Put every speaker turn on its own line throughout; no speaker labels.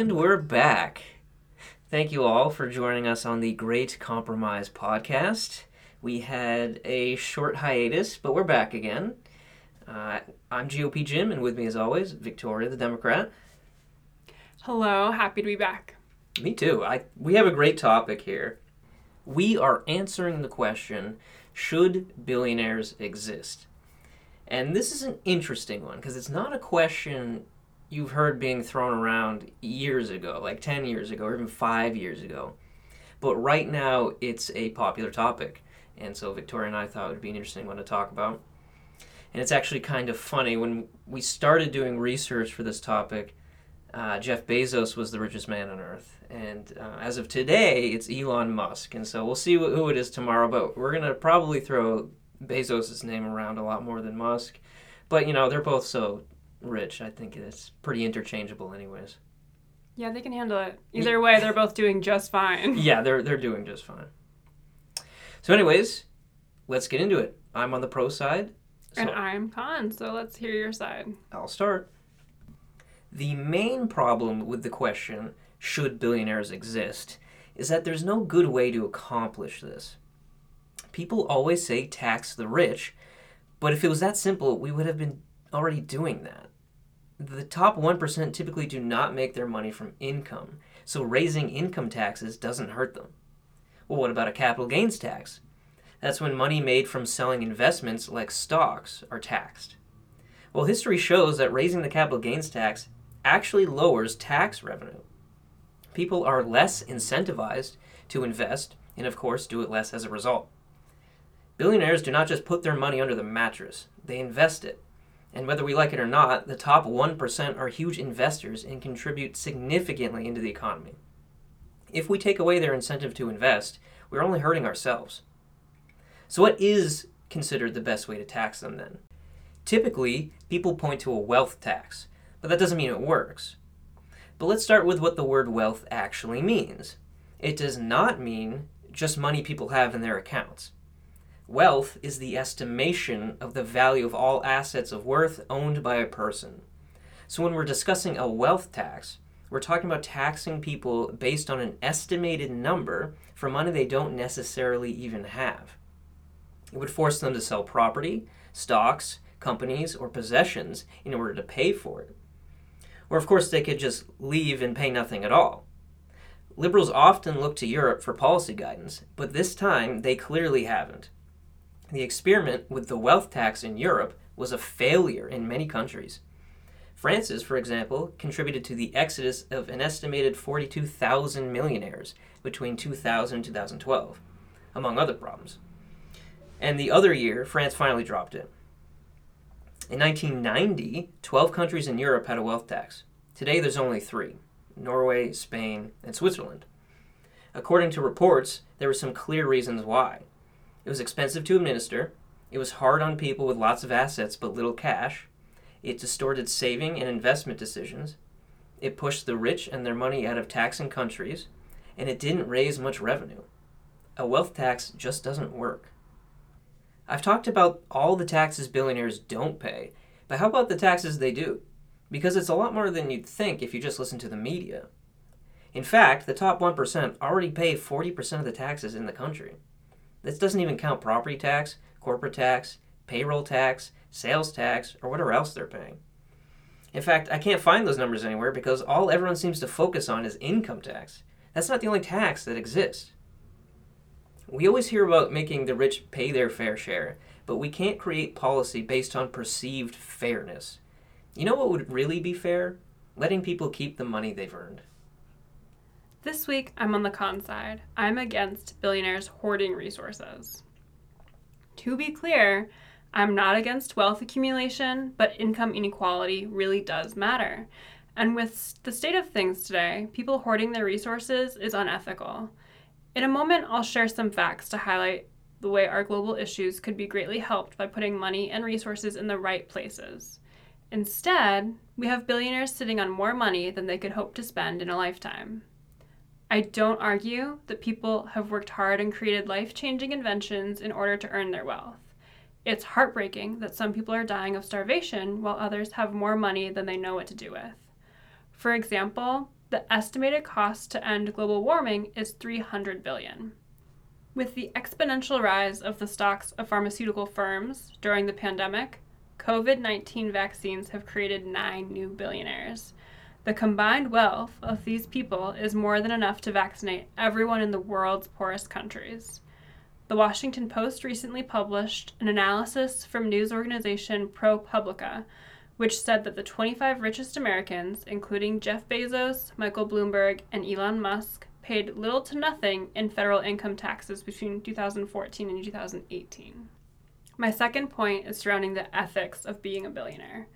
And we're back. Thank you all for joining us on the Great Compromise podcast. We had a short hiatus, but we're back again. Uh, I'm GOP Jim, and with me, as always, Victoria, the Democrat.
Hello, happy to be back.
Me too. I we have a great topic here. We are answering the question: Should billionaires exist? And this is an interesting one because it's not a question you've heard being thrown around years ago, like 10 years ago or even 5 years ago. But right now it's a popular topic. And so Victoria and I thought it would be an interesting one to talk about. And it's actually kind of funny when we started doing research for this topic, uh, Jeff Bezos was the richest man on earth. And uh, as of today, it's Elon Musk. And so we'll see wh- who it is tomorrow, but we're going to probably throw Bezos' name around a lot more than Musk. But, you know, they're both so rich. I think it's pretty interchangeable, anyways.
Yeah, they can handle it. Either way, they're both doing just fine.
Yeah, they're, they're doing just fine. So, anyways, let's get into it. I'm on the pro side. So
And I'm con, so let's hear your side.
I'll start. The main problem with the question, should billionaires exist, is that there's no good way to accomplish this. People always say tax the rich, but if it was that simple, we would have been already doing that. The top 1% typically do not make their money from income, so raising income taxes doesn't hurt them. Well, what about a capital gains tax? That's when money made from selling investments like stocks are taxed. Well, history shows that raising the capital gains tax actually lowers tax revenue. People are less incentivized to invest, and of course, do it less as a result. Billionaires do not just put their money under the mattress, they invest it. And whether we like it or not, the top 1% are huge investors and contribute significantly into the economy. If we take away their incentive to invest, we're only hurting ourselves. So, what is considered the best way to tax them then? Typically, people point to a wealth tax, but that doesn't mean it works. But let's start with what the word wealth actually means. It does not mean just money people have in their accounts. Wealth is the estimation of the value of all assets of worth owned by a person. So when we're discussing a wealth tax, we're talking about taxing people based on an estimated number for money they don't necessarily even have. It would force them to sell property, stocks, companies, or possessions in order to pay for it. Or, of course, they could just leave and pay nothing at all. Liberals often look to Europe for policy guidance, but this time they clearly haven't. The experiment with the wealth tax in Europe was a failure in many countries. France's, for example, contributed to the exodus of an estimated 42,000 millionaires between 2000 and 2012, among other problems. And the other year, France finally dropped it. In 1990, 12 countries in Europe had a wealth tax. Today, there's only three Norway, Spain, and Switzerland. According to reports, there were some clear reasons why. It was expensive to administer, it was hard on people with lots of assets but little cash, it distorted saving and investment decisions, it pushed the rich and their money out of taxing countries, and it didn't raise much revenue. A wealth tax just doesn't work. I've talked about all the taxes billionaires don't pay, but how about the taxes they do? Because it's a lot more than you'd think if you just listen to the media. In fact, the top 1% already pay 40% of the taxes in the country. This doesn't even count property tax, corporate tax, payroll tax, sales tax, or whatever else they're paying. In fact, I can't find those numbers anywhere because all everyone seems to focus on is income tax. That's not the only tax that exists. We always hear about making the rich pay their fair share, but we can't create policy based on perceived fairness. You know what would really be fair? Letting people keep the money they've earned.
This week, I'm on the con side. I'm against billionaires hoarding resources. To be clear, I'm not against wealth accumulation, but income inequality really does matter. And with the state of things today, people hoarding their resources is unethical. In a moment, I'll share some facts to highlight the way our global issues could be greatly helped by putting money and resources in the right places. Instead, we have billionaires sitting on more money than they could hope to spend in a lifetime. I don't argue that people have worked hard and created life changing inventions in order to earn their wealth. It's heartbreaking that some people are dying of starvation while others have more money than they know what to do with. For example, The estimated cost to end global warming is 300 billion. With the exponential rise of the stocks of pharmaceutical firms during the pandemic, COVID 19 vaccines have created nine new billionaires. The combined wealth of these people is more than enough to vaccinate everyone in the world's poorest countries. The Washington Post recently published an analysis from news organization ProPublica, which said that the 25 richest Americans, including Jeff Bezos, Michael Bloomberg, and Elon Musk, paid little to nothing in federal income taxes between 2014 and 2018. My second point is surrounding the ethics of being a billionaire.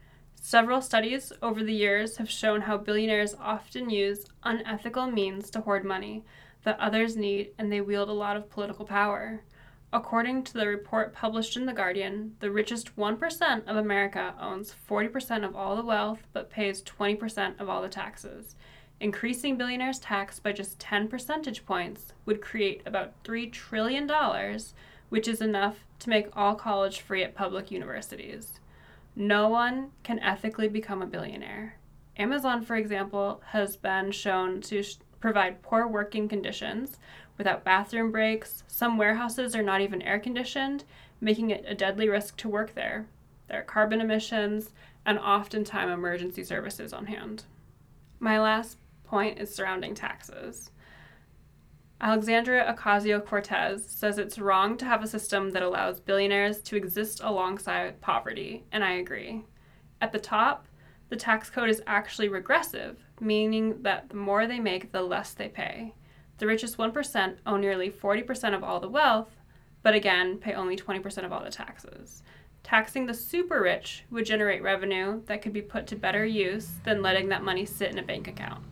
Several studies over the years have shown how billionaires often use unethical means to hoard money that others need and they wield a lot of political power. According to the report published in The Guardian, the richest 1% of America owns 40% of all the wealth but pays 20% of all the taxes. Increasing billionaires' tax by just 10 percentage points would create about $3 trillion, which is enough to make all college free at public universities. No one can ethically become a billionaire. Amazon, for example, has been shown to sh- provide poor working conditions without bathroom breaks. Some warehouses are not even air conditioned, making it a deadly risk to work there. There are carbon emissions and oftentimes emergency services on hand. My last point is surrounding taxes. Alexandria Ocasio Cortez says it's wrong to have a system that allows billionaires to exist alongside poverty, and I agree. At the top, the tax code is actually regressive, meaning that the more they make, the less they pay. The richest 1% own nearly 40% of all the wealth, but again, pay only 20% of all the taxes. Taxing the super rich would generate revenue that could be put to better use than letting that money sit in a bank account.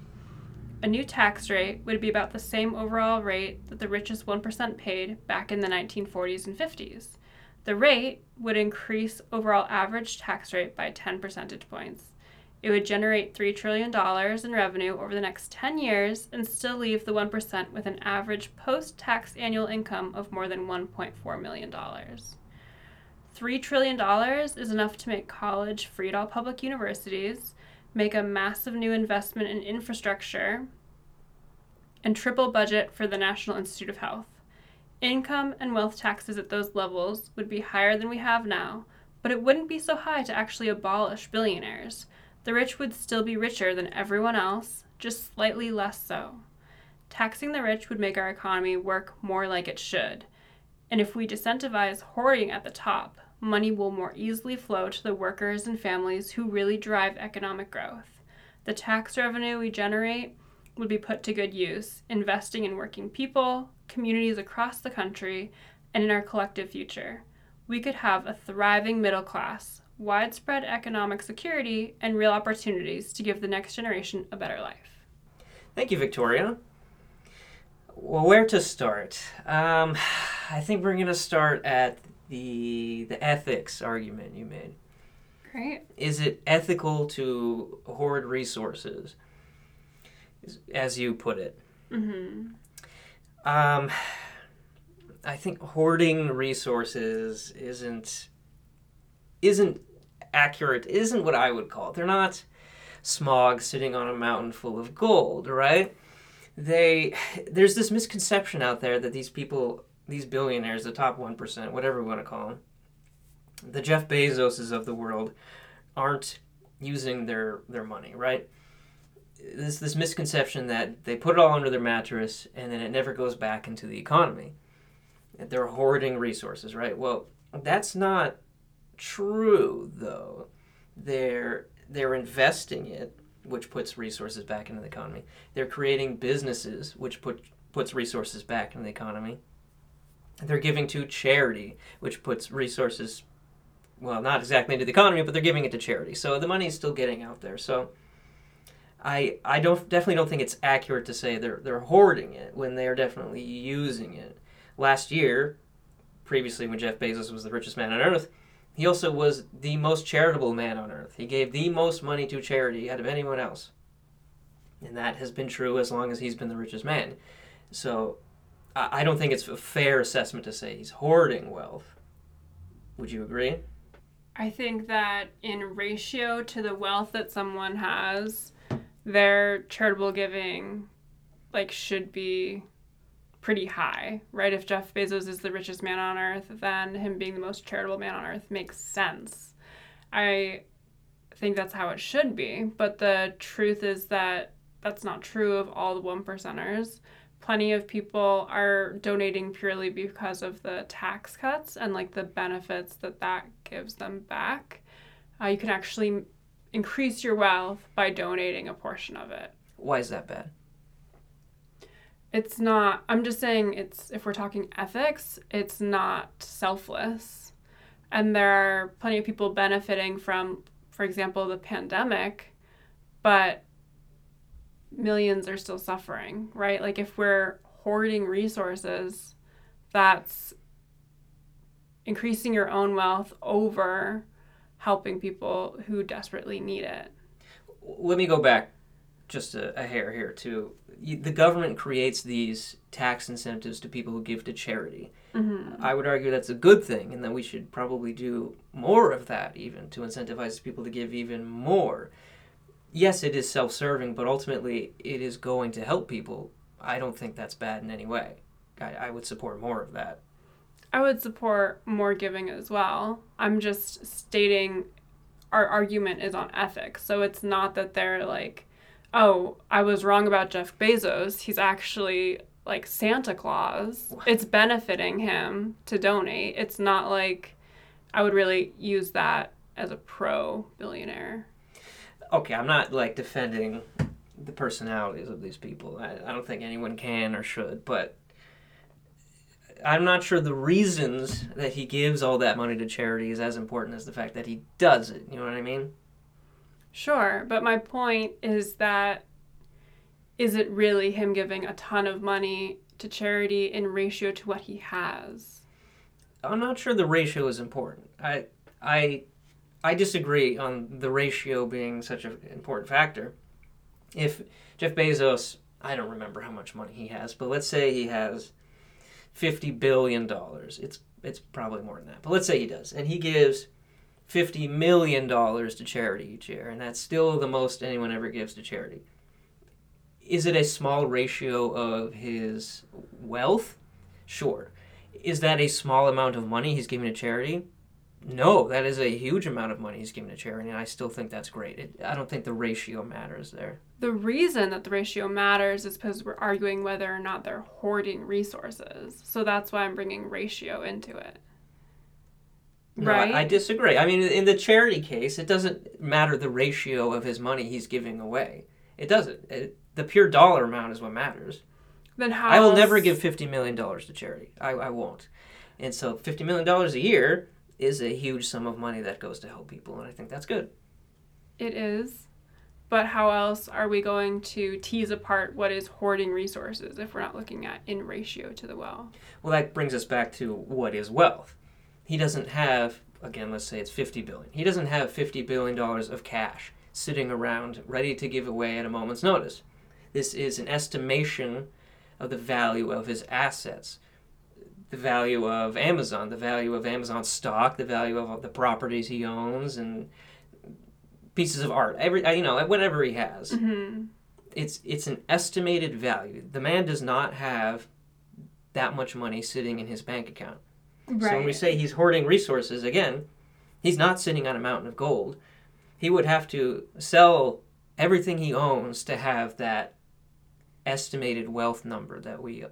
A new tax rate would be about the same overall rate that the richest 1% paid back in the 1940s and 50s. The rate would increase overall average tax rate by 10 percentage points. It would generate $3 trillion in revenue over the next 10 years and still leave the 1% with an average post tax annual income of more than $1.4 million. $3 trillion is enough to make college free at all public universities, make a massive new investment in infrastructure, and triple budget for the National Institute of Health. Income and wealth taxes at those levels would be higher than we have now, but it wouldn't be so high to actually abolish billionaires. The rich would still be richer than everyone else, just slightly less so. Taxing the rich would make our economy work more like it should. And if we disincentivize hoarding at the top, money will more easily flow to the workers and families who really drive economic growth. The tax revenue we generate would be put to good use, investing in working people, communities across the country, and in our collective future. We could have a thriving middle class, widespread economic security, and real opportunities to give the next generation a better life.
Thank you, Victoria. Well, where to start? Um, I think we're going to start at the the ethics argument you made.
Great.
Is it ethical to hoard resources, as you put it?
Mm-hmm.
Um, I think hoarding resources isn't isn't accurate. Isn't what I would call it. They're not Smaug sitting on a mountain full of gold, right? They there's this misconception out there that these people these billionaires, the top 1%, whatever we want to call them, the Jeff Bezoses of the world, aren't using their, their money, right? This, this misconception that they put it all under their mattress and then it never goes back into the economy. They're hoarding resources, right? Well, that's not true, though. They're, they're investing it, which puts resources back into the economy. They're creating businesses, which put, puts resources back into the economy they're giving to charity, which puts resources, well, not exactly into the economy, but they're giving it to charity. So the money is still getting out there. So I I don't definitely don't think it's accurate to say they're they're hoarding it when they are definitely using it. Last year, previously when Jeff Bezos was the richest man on earth, he also was the most charitable man on earth. He gave the most money to charity out of anyone else. And that has been true as long as he's been the richest man. So I don't think it's a fair assessment to say he's hoarding wealth. Would you agree?
I think that in ratio to the wealth that someone has, their charitable giving like should be pretty high, right? If Jeff Bezos is the richest man on earth, then him being the most charitable man on earth makes sense. I think that's how it should be, but the truth is that that's not true of all the one percenters. Plenty of people are donating purely because of the tax cuts and like the benefits that that gives them back. Uh, you can actually increase your wealth by donating a portion of it.
Why is that bad?
It's not, I'm just saying it's, if we're talking ethics, it's not selfless. And there are plenty of people benefiting from, for example, the pandemic, but millions are still suffering, right? Like if we're hoarding resources, that's increasing your own wealth over helping people who desperately need it.
Let me go back just a, a hair here too. The government creates these tax incentives to people who give to charity.
Mm-hmm.
I would argue that's a good thing, and that we should probably do more of that, even to incentivize people to give even more. Yes, it is self serving, but ultimately it is going to help people. I don't think that's bad in any way. I, I would support more of that.
I would support more giving as well. I'm just stating our argument is on ethics. So it's not that they're like, oh, I was wrong about Jeff Bezos. He's actually like Santa Claus. It's benefiting him to donate. It's not like I would really use that as a pro billionaire.
Okay, I'm not like defending the personalities of these people. I, I don't think anyone can or should, but I'm not sure the reasons that he gives all that money to charity is as important as the fact that he does it. You know what I mean?
Sure, but my point is that is it really him giving a ton of money to charity in ratio to what he has?
I'm not sure the ratio is important. I I I disagree on the ratio being such an important factor. If Jeff Bezos, I don't remember how much money he has, but let's say he has fifty billion dollars. It's it's probably more than that, but let's say he does, and he gives fifty million dollars to charity each year, and that's still the most anyone ever gives to charity. Is it a small ratio of his wealth? Sure. Is that a small amount of money he's giving to charity? No, that is a huge amount of money he's giving to charity, and I still think that's great. It, I don't think the ratio matters there.
The reason that the ratio matters is because we're arguing whether or not they're hoarding resources. So that's why I'm bringing ratio into it.
No, right? I, I disagree. I mean, in the charity case, it doesn't matter the ratio of his money he's giving away. It doesn't. It, the pure dollar amount is what matters.
Then how?
I will never give fifty million dollars to charity. I, I won't. And so, fifty million dollars a year is a huge sum of money that goes to help people, and I think that's good.
It is. But how else are we going to tease apart what is hoarding resources if we're not looking at in ratio to the wealth?
Well, that brings us back to what is wealth. He doesn't have, again, let's say it's 50 billion. He doesn't have 50 billion dollars of cash sitting around ready to give away at a moment's notice. This is an estimation of the value of his assets the value of Amazon, the value of Amazon stock, the value of the properties he owns, and pieces of art. Every you know, whatever he has.
Mm-hmm.
It's it's an estimated value. The man does not have that much money sitting in his bank account.
Right.
So when we say he's hoarding resources, again, he's not sitting on a mountain of gold. He would have to sell everything he owns to have that estimated wealth number that we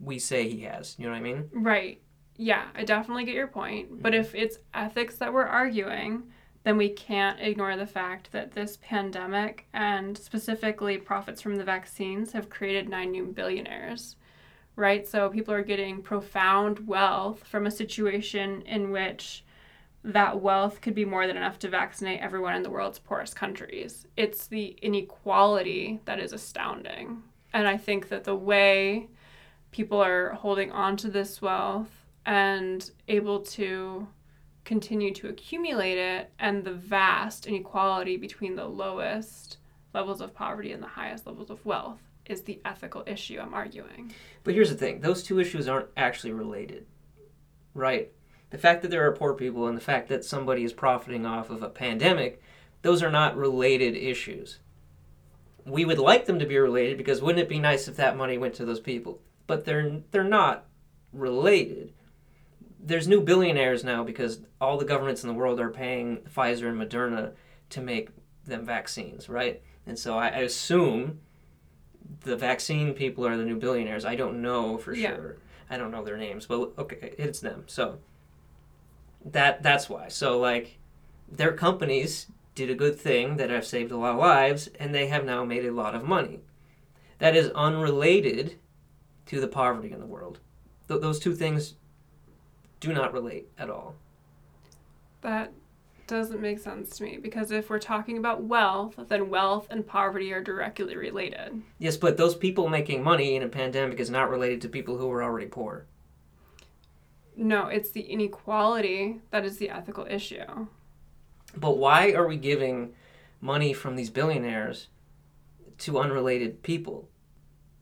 we say he has. You know what I mean?
Right. Yeah, I definitely get your point. Mm-hmm. But if it's ethics that we're arguing, then we can't ignore the fact that this pandemic and specifically profits from the vaccines have created nine new billionaires. Right? So people are getting profound wealth from a situation in which that wealth could be more than enough to vaccinate everyone in the world's poorest countries. It's the inequality that is astounding. And I think that the way people are holding on to this wealth and able to continue to accumulate it and the vast inequality between the lowest levels of poverty and the highest levels of wealth is the ethical issue I'm arguing.
But here's the thing those two issues aren't actually related, right? The fact that there are poor people and the fact that somebody is profiting off of a pandemic, those are not related issues. we would like them to be related because wouldn't it be nice if that money went to those people? But they're they're not related. There's new billionaires now because all the governments in the world are paying Pfizer and Moderna to make them vaccines, right? And so I, I assume the vaccine people are the new billionaires. I don't know for
Yeah.
sure. I don't know their names, but okay, it's them. So that that's why. So like their companies did a good thing that have saved a lot of lives and they have now made a lot of money. That is unrelated to the poverty in the world. Th- those two things do not relate at all.
That doesn't make sense to me because if we're talking about wealth, then wealth and poverty are directly related.
Yes, but those people making money in a pandemic is not related to people who are already poor.
No, it's the inequality that is the ethical issue.
But why are we giving money from these billionaires to unrelated people?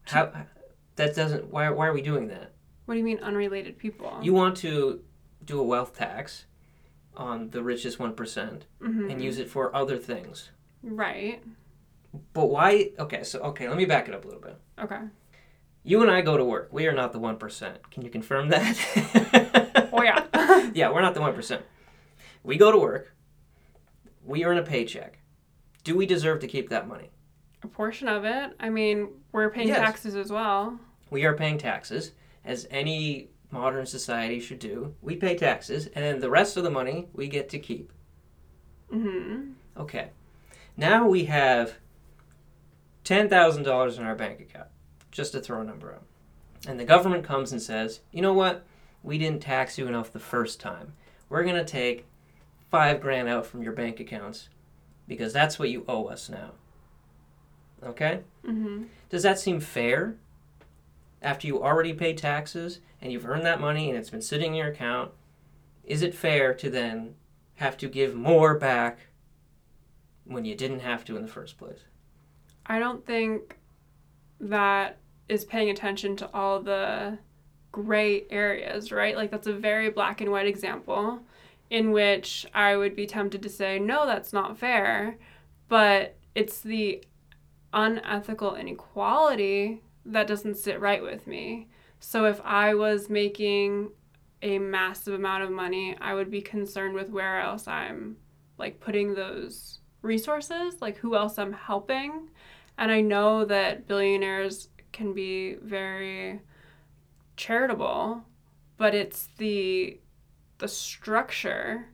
How that doesn't why why are we doing that?
What do you mean unrelated people?
You want to do a wealth tax on the richest 1%
Mhm.
and use it for other things.
Right.
But why okay, so okay, let me back it up a little bit.
Okay.
You and I go to work. We are not the 1%. Can you confirm that?
Oh yeah.
yeah, we're not the 1%. We go to work. We earn a paycheck. Do we deserve to keep that money?
a portion of it. I mean, we're paying
Yes.
taxes as well.
We are paying taxes, as any modern society should do. We pay taxes, and then the rest of the money we get to keep.
Mhm.
Okay. Now we have $10,000 in our bank account, just to throw a number out. And the government comes and says, you know what? We didn't tax you enough the first time. We're going to take five grand out from your bank accounts because that's what you owe us now. Okay?
Mhm.
Does that seem fair? After you already paid taxes and you've earned that money and it's been sitting in your account, is it fair to then have to give more back when you didn't have to in the first place?
I don't think that is paying attention to all the gray areas, right? Like that's a very black and white example in which I would be tempted to say, no, that's not fair. But it's the unethical inequality that doesn't sit right with me. So if I was making a massive amount of money, I would be concerned with where else I'm like putting those resources, like who else I'm helping. And I know that billionaires can be very charitable, but it's the the structure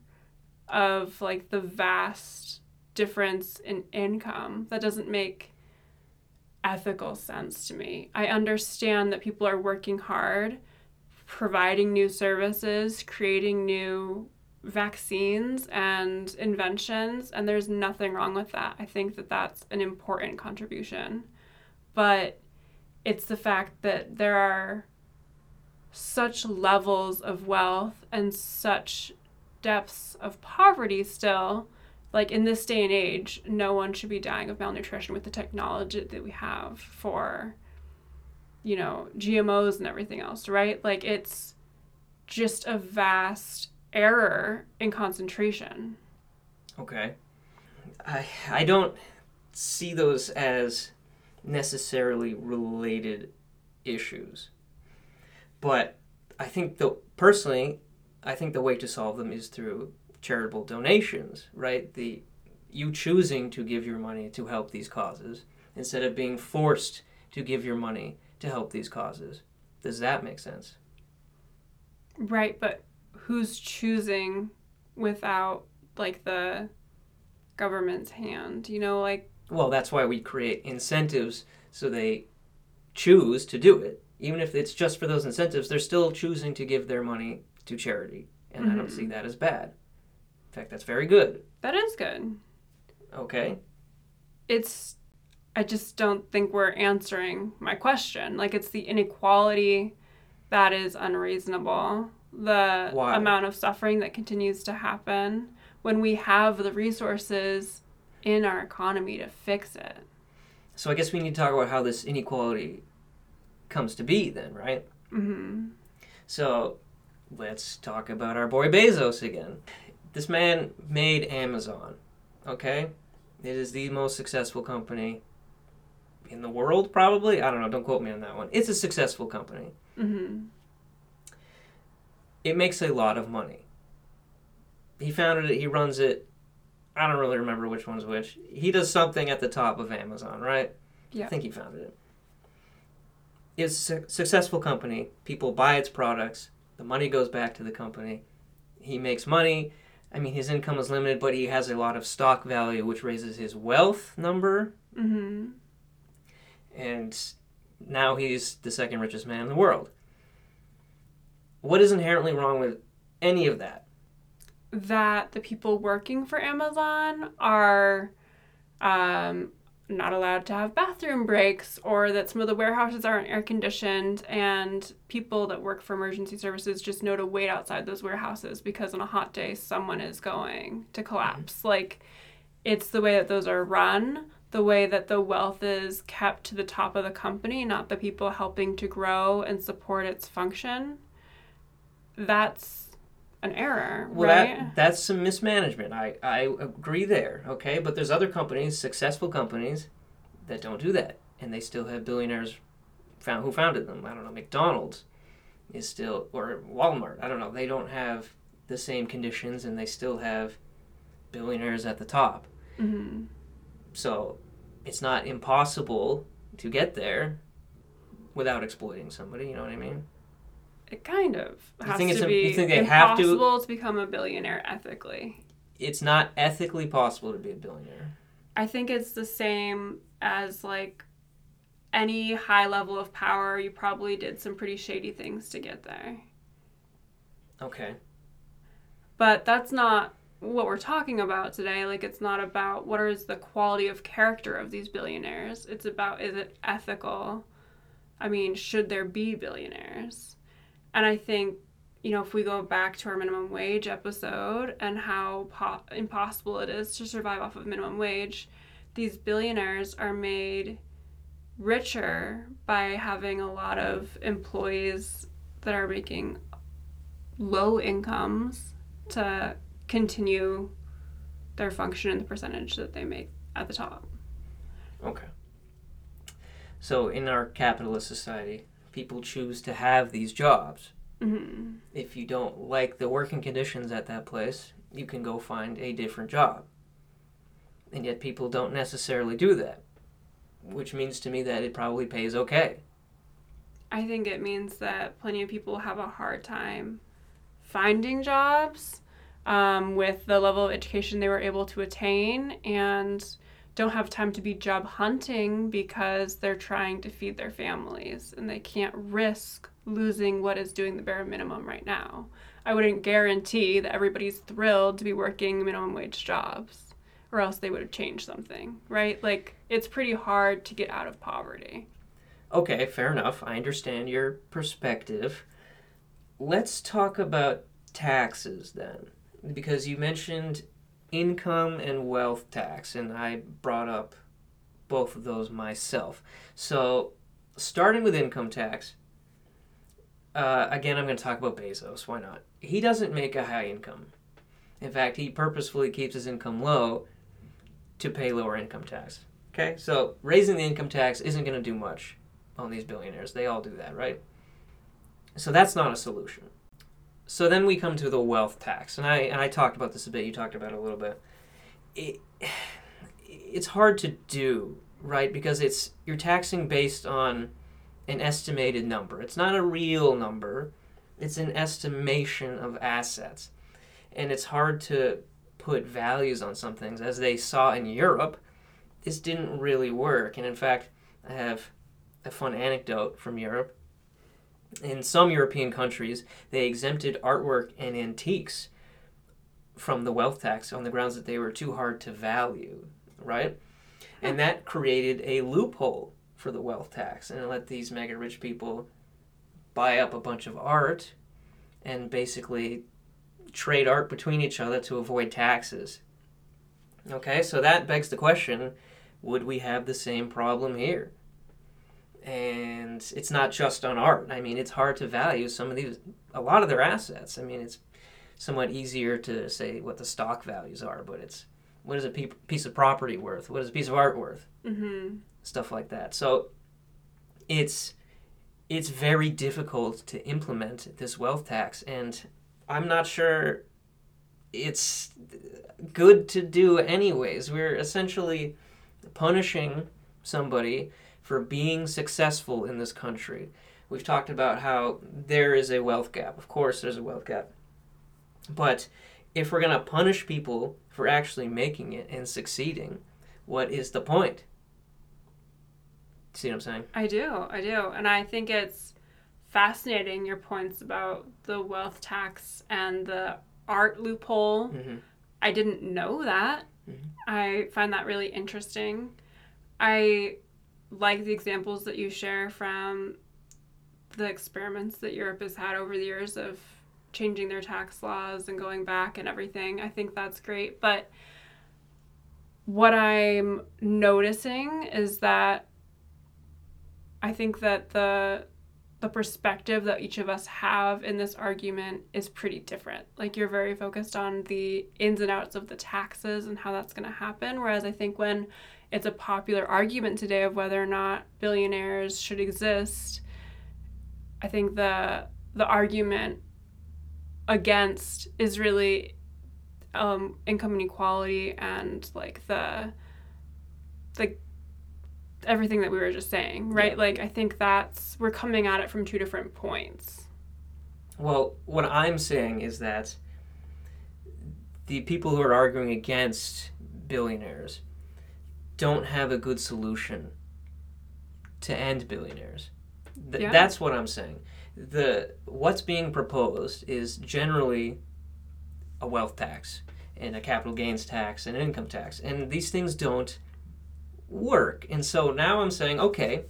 of like the vast difference in income that doesn't make ethical sense to me. I understand that people are working hard, providing new services, creating new vaccines and inventions, and there's nothing wrong with that. I think that that's an important contribution. But it's the fact that there are such levels of wealth and such depths of poverty still. Like in this day and age, no one should be dying of malnutrition with the technology that we have for, you know, GMOs and everything else, right? Like it's just a vast error in concentration.
Okay. I I don't see those as necessarily related issues. But I think the personally, I think the way to solve them is through charitable donations, right? The you choosing to give your money to help these causes instead of being forced to give your money to help these causes. Does that make sense?
Right, but who's choosing without like the government's hand? You know, like
Well, that's why we create incentives so they choose to do it. Even if it's just for those incentives, they're still choosing to give their money to charity. And I don't see mm-hmm. that as bad. In fact, that's very good.
that is good.
Okay?
It's I just don't think we're answering my question. Like it's the inequality that is unreasonable. The
Why?
amount of suffering that continues to happen when we have the resources in our economy to fix it.
So I guess we need to talk about how this inequality comes to be then, right?
Mhm.
So let's talk about our boy Bezos again. This man made Amazon, okay? It is the most successful company in the world, probably. I don't know. Don't quote me on that one. It's a successful company.
Mm-hmm.
It makes a lot of money. He founded it. He runs it. I don't really remember which one's which. He does something at the top of Amazon, right?
Yeah.
I think he founded it. It's a successful company. People buy its products. The money goes back to the company. He makes money. I mean, his income is limited, but he has a lot of stock value, which raises his wealth number.
Mm-hmm.
And now he's the second richest man in the world. What is inherently wrong with any of that?
That the people working for Amazon are um, not allowed to have bathroom breaks, or that some of the warehouses aren't air conditioned, and people that work for emergency services just know to wait outside those warehouses because on a hot day someone is going to collapse. Like, it's the way that those are run, the way that the wealth is kept to the top of the company, not the people helping to grow and support its function. That's an error,
Well,
right?
that that's some mismanagement. I, I agree there, okay? But there's other companies, successful companies, that don't do that. And they still have billionaires found, who founded them. I don't know, McDonald's is still, or Walmart, I don't know. They don't have the same conditions and they still have billionaires at the top.
hmm
So it's not impossible to get there without exploiting somebody, you know what I mean?
It kind of
You
has
think
to be
you think they have to-
impossible to become a billionaire ethically.
It's not ethically possible to be a billionaire.
I think it's the same as like any high level of power. You probably did some pretty shady things to get there.
Okay.
But that's not what we're talking about today. Like, it's not about what is the quality of character of these billionaires. It's about is it ethical? I mean, should there be billionaires? And I think, you know, if we go back to our minimum wage episode and how po- impossible it is to survive off of minimum wage, these billionaires are made richer by having a lot of employees that are making low incomes to continue their function and the percentage that they make at the top.
Okay. So in our capitalist society, people choose to have these jobs.
hmm
If you don't like the working conditions at that place, you can go find a different job. And yet people don't necessarily do that, which means to me that it probably pays okay.
I think it means that plenty of people have a hard time finding jobs um, with the level of education they were able to attain and don't have time to be job hunting because they're trying to feed their families and they can't risk losing what is doing the bare minimum right now. I wouldn't guarantee that everybody's thrilled to be working minimum wage jobs or else they would have changed something, right? Like it's pretty hard to get out of poverty.
Okay, fair enough. I understand your perspective. Let's talk about taxes then. Because you mentioned income and wealth tax, and I brought up both of those myself. So, starting with income tax, uh, again, I'm going to talk about Bezos. Why not? He doesn't make a high income. In fact, he purposefully keeps his income low to pay lower income tax. Okay, so raising the income tax isn't going to do much on these billionaires. They all do that, right? So that's not a solution. So then we come to the wealth tax, and I and I talked about this a bit. You talked about it a little bit. It, it's hard to do, right? Because it's you're taxing based on an estimated number. It's not a real number. It's an estimation of assets, and it's hard to put values on some things. As they saw in Europe, this didn't really work. And in fact, I have a fun anecdote from Europe. In some European countries, they exempted artwork and antiques from the wealth tax on the grounds that they were too hard to value, right? And that created a loophole for the wealth tax and it let these mega rich people buy up a bunch of art and basically trade art between each other to avoid taxes. Okay, so that begs the question would we have the same problem here? And it's not just on art. I mean, it's hard to value some of these, a lot of their assets. I mean, it's somewhat easier to say what the stock values are, but it's What is a pe- piece of property worth? What is a piece of art worth?
Mm-hmm.
Stuff like that. So it's it's very difficult to implement this wealth tax, and I'm not sure it's good to do anyways. We're essentially punishing somebody for being successful in this country. We've talked about how there is a wealth gap. Of course, there's a wealth gap. But if we're going to punish people for actually making it and succeeding, what is the point? See what I'm saying?
I do, I do. And I think it's fascinating your points about the wealth tax and the art loophole.
Mm-hmm.
I didn't know that.
Mhm.
I find that really interesting. I like the examples that you share from the experiments that Europe has had over the years of changing their tax laws and going back and everything. I think that's great. But what I'm noticing is that I think that the the perspective that each of us have in this argument is pretty different. Like you're very focused on the ins and outs of the taxes and how that's going to happen whereas I think when it's a popular argument today of whether or not billionaires should exist, I think the the argument against is really um, income inequality and like the the everything that we were just saying, right?
Yeah.
Like I think that's we're coming at it from two different points.
Well, what I'm saying is that the people who are arguing against billionaires don't have a good solution to end billionaires. Th-
Yeah.
That's what I'm saying. The what's being proposed is generally a wealth tax and a capital gains tax and an income tax, and these things don't work. And so now I'm saying, okay,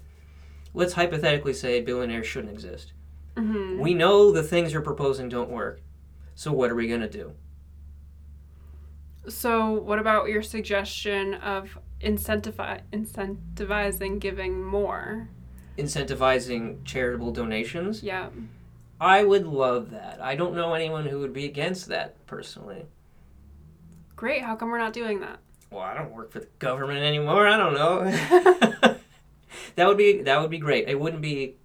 let's hypothetically say billionaires shouldn't exist.
hmm
We know the things you're proposing don't work. So what are we going to do?
So, what about your suggestion of incentivi- incentivizing giving more?
Incentivizing charitable donations?
Yeah.
I would love that. I don't know anyone who would be against that personally.
Great. How come we're not doing that?
Well, I don't work for the government anymore. I don't know. that would be that would be great. It wouldn't be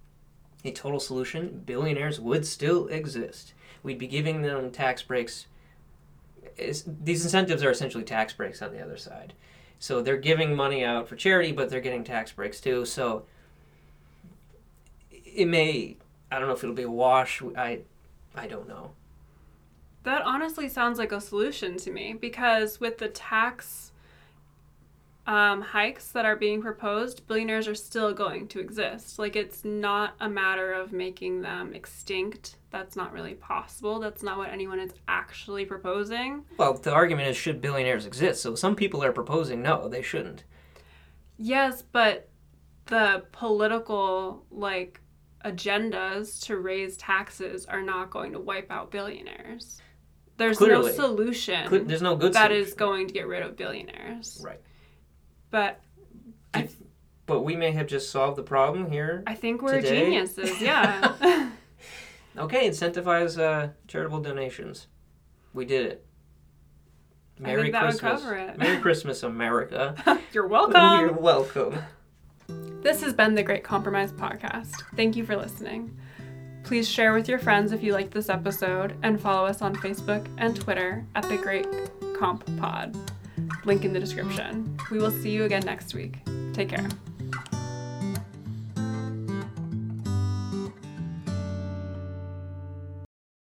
a total solution. Billionaires would still exist. We'd be giving them tax breaks. It's, these incentives are essentially tax breaks on the other side. So they're giving money out for charity, but they're getting tax breaks too. So it may I don't know if it'll be a wash. I I don't know.
That honestly sounds like a solution to me because with the tax um, hikes that are being proposed, billionaires are still going to exist. Like, it's not a matter of making them extinct. That's not really possible. That's not what anyone is actually proposing.
Well, the argument is should billionaires exist? So some people are proposing no, they shouldn't.
Yes, but the political, like, agendas to raise taxes are not going to wipe out billionaires. There's
Clearly.
no solution
Cl- There's no good
that
solution.
is going to get rid of billionaires.
Right.
But
Do- but we may have just solved the problem here.
I think we're
Today?
geniuses. Yeah.
Okay, incentivize uh, charitable donations. We did it.
I think that would cover it.
Merry Christmas, America.
You're welcome.
You're
welcome.
welcome.
This has been the Great Compromise podcast. Thank you for listening. Please share with your friends if you liked this episode and follow us on Facebook and Twitter at the Great Comp Pod. Link in the description. We will see you again next week. Take care.